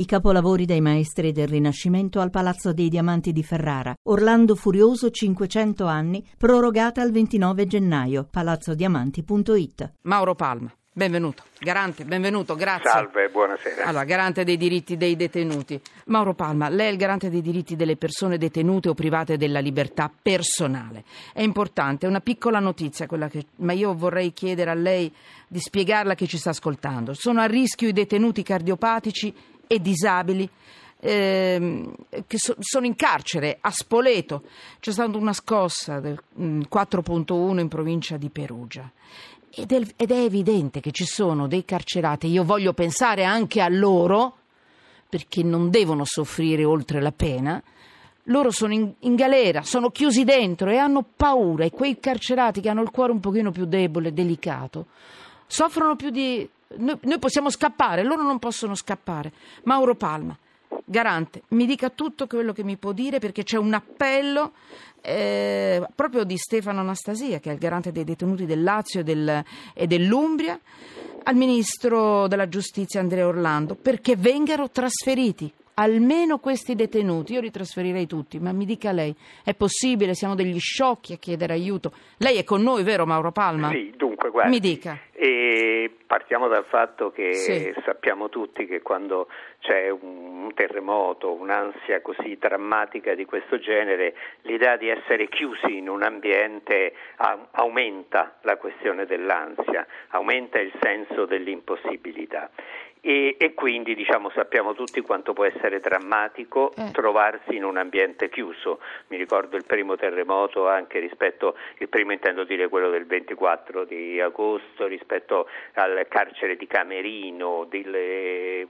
I capolavori dei maestri del Rinascimento al Palazzo dei Diamanti di Ferrara. Orlando Furioso 500 anni, prorogata al 29 gennaio. palazzodiamanti.it. Mauro Palma. Benvenuto, garante, benvenuto, grazie. Salve, buonasera. Allora, garante dei diritti dei detenuti. Mauro Palma, lei è il garante dei diritti delle persone detenute o private della libertà personale. È importante, è una piccola notizia quella che... ma io vorrei chiedere a lei di spiegarla a chi ci sta ascoltando. Sono a rischio i detenuti cardiopatici e disabili ehm, che so, sono in carcere a Spoleto. C'è stata una scossa del 4.1 mm, in provincia di Perugia. Ed è, ed è evidente che ci sono dei carcerati, io voglio pensare anche a loro, perché non devono soffrire oltre la pena, loro sono in, in, galera, sono chiusi dentro e hanno paura e quei carcerati che hanno il cuore un pochino più debole, e delicato, soffrono più di noi, noi possiamo scappare, loro non possono scappare. Mauro Palma, garante, mi dica tutto quello che mi può dire perché c'è un appello eh, proprio di Stefano Anastasia, che è il garante dei detenuti del Lazio e, del, e dell'Umbria, al ministro della giustizia Andrea Orlando perché vengano trasferiti almeno questi detenuti. Io li trasferirei tutti, ma mi dica lei, è possibile? Siamo degli sciocchi a chiedere aiuto. Lei è con noi, vero Mauro Palma? Sì, dunque, guardi. Mi dica. E partiamo dal fatto che sì. sappiamo tutti che quando c'è un terremoto, un'ansia così drammatica di questo genere, l'idea di essere chiusi in un ambiente aumenta la questione dell'ansia, aumenta il senso dell'impossibilità. E, e, quindi diciamo, sappiamo tutti quanto può essere drammatico eh. trovarsi in un ambiente chiuso. Mi ricordo il primo terremoto anche rispetto, il primo intendo dire quello del 24 di agosto rispetto al carcere di Camerino, delle,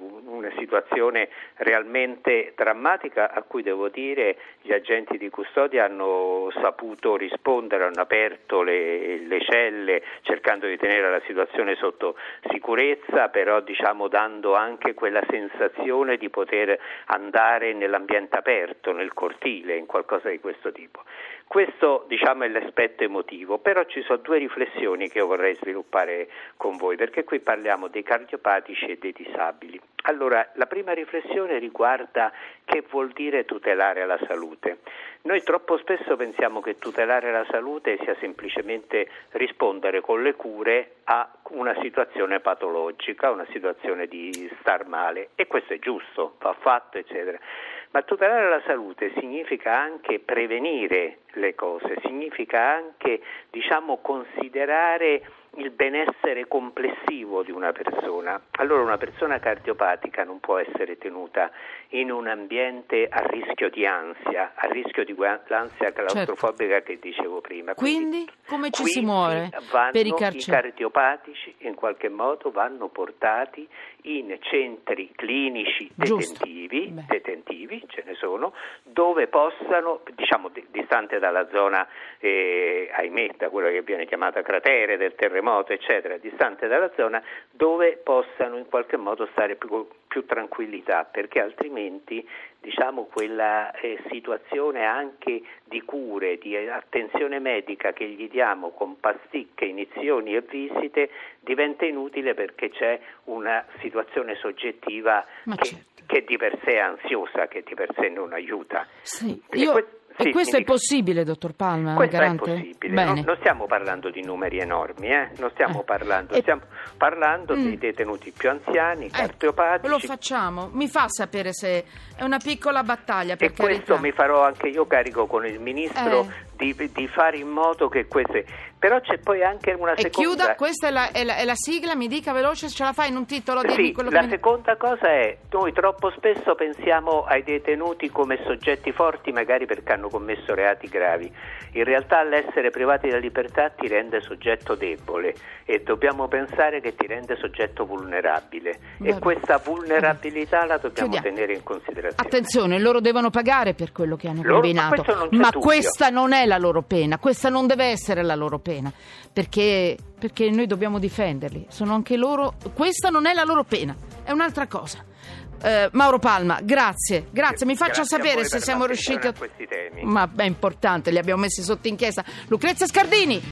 situazione realmente drammatica a cui devo dire gli agenti di custodia hanno saputo rispondere, hanno aperto le, le celle cercando di tenere la situazione sotto sicurezza, però diciamo da dando anche quella sensazione di poter andare nell'ambiente aperto, nel cortile, in qualcosa di questo tipo. Questo diciamo, è l'aspetto emotivo, però ci sono due riflessioni che io vorrei sviluppare con voi, perché qui parliamo dei cardiopatici e dei disabili. Allora, la prima riflessione riguarda che vuol dire tutelare la salute. Noi troppo spesso pensiamo che tutelare la salute sia semplicemente rispondere con le cure a una situazione patologica, una situazione di star male e questo è giusto, va fatto, eccetera. Ma tutelare la salute significa anche prevenire le cose, significa anche diciamo, considerare il benessere complessivo di una persona. Allora una persona cardiopatica non può essere tenuta in un ambiente a rischio di ansia, a rischio di l'ansia claustrofobica certo. che dicevo prima. Quindi, quindi come ci si muove per i, carci- i cardiopatici in qualche modo vanno portati in centri clinici detentivi, detentivi, ce ne sono, dove possano, diciamo distante dalla zona, eh, ahimè, da quello che viene chiamata cratere del terremoto, eccetera, distante dalla zona, dove possano in qualche modo stare più, più tranquillità, perché altrimenti diciamo, quella eh, situazione anche di cure, di attenzione medica che gli diamo con pasticche, iniezioni e visite diventa inutile perché c'è una situazione soggettiva che, certo. che, di per sé è ansiosa, che di per sé non aiuta. Sì. Io... Sì, e questo è possibile, dottor Palma? Questo garante? è possibile, non, non, stiamo parlando di numeri enormi, eh? non stiamo eh. parlando, e... stiamo parlando mm. dei detenuti più anziani, eh, cardiopatici. Lo facciamo, mi fa sapere se è una piccola battaglia per E carità. questo mi farò anche io carico con il Ministro eh. Di, di, fare in modo che queste però c'è poi anche una e seconda... chiuda, questa è la, è, la, è la, sigla, mi dica veloce se ce la fai in un titolo. Sì, la mi... seconda cosa è, noi troppo spesso pensiamo ai detenuti come soggetti forti magari perché hanno commesso reati gravi. In realtà l'essere privati della libertà ti rende soggetto debole e dobbiamo pensare che ti rende soggetto vulnerabile Vabbè. e questa vulnerabilità la dobbiamo Chiudiamo. tenere in considerazione. Attenzione, loro devono pagare per quello che hanno loro, combinato, ma, ma questa non è la loro pena, questa non deve essere la loro pena perché, perché noi dobbiamo difenderli, sono anche loro, questa non è la loro pena, è un'altra cosa. Uh, Mauro Palma, grazie, grazie. Mi faccia grazie sapere se siamo riusciti a questi temi. Ma è importante, li abbiamo messi sotto inchiesta. Lucrezia Scardini.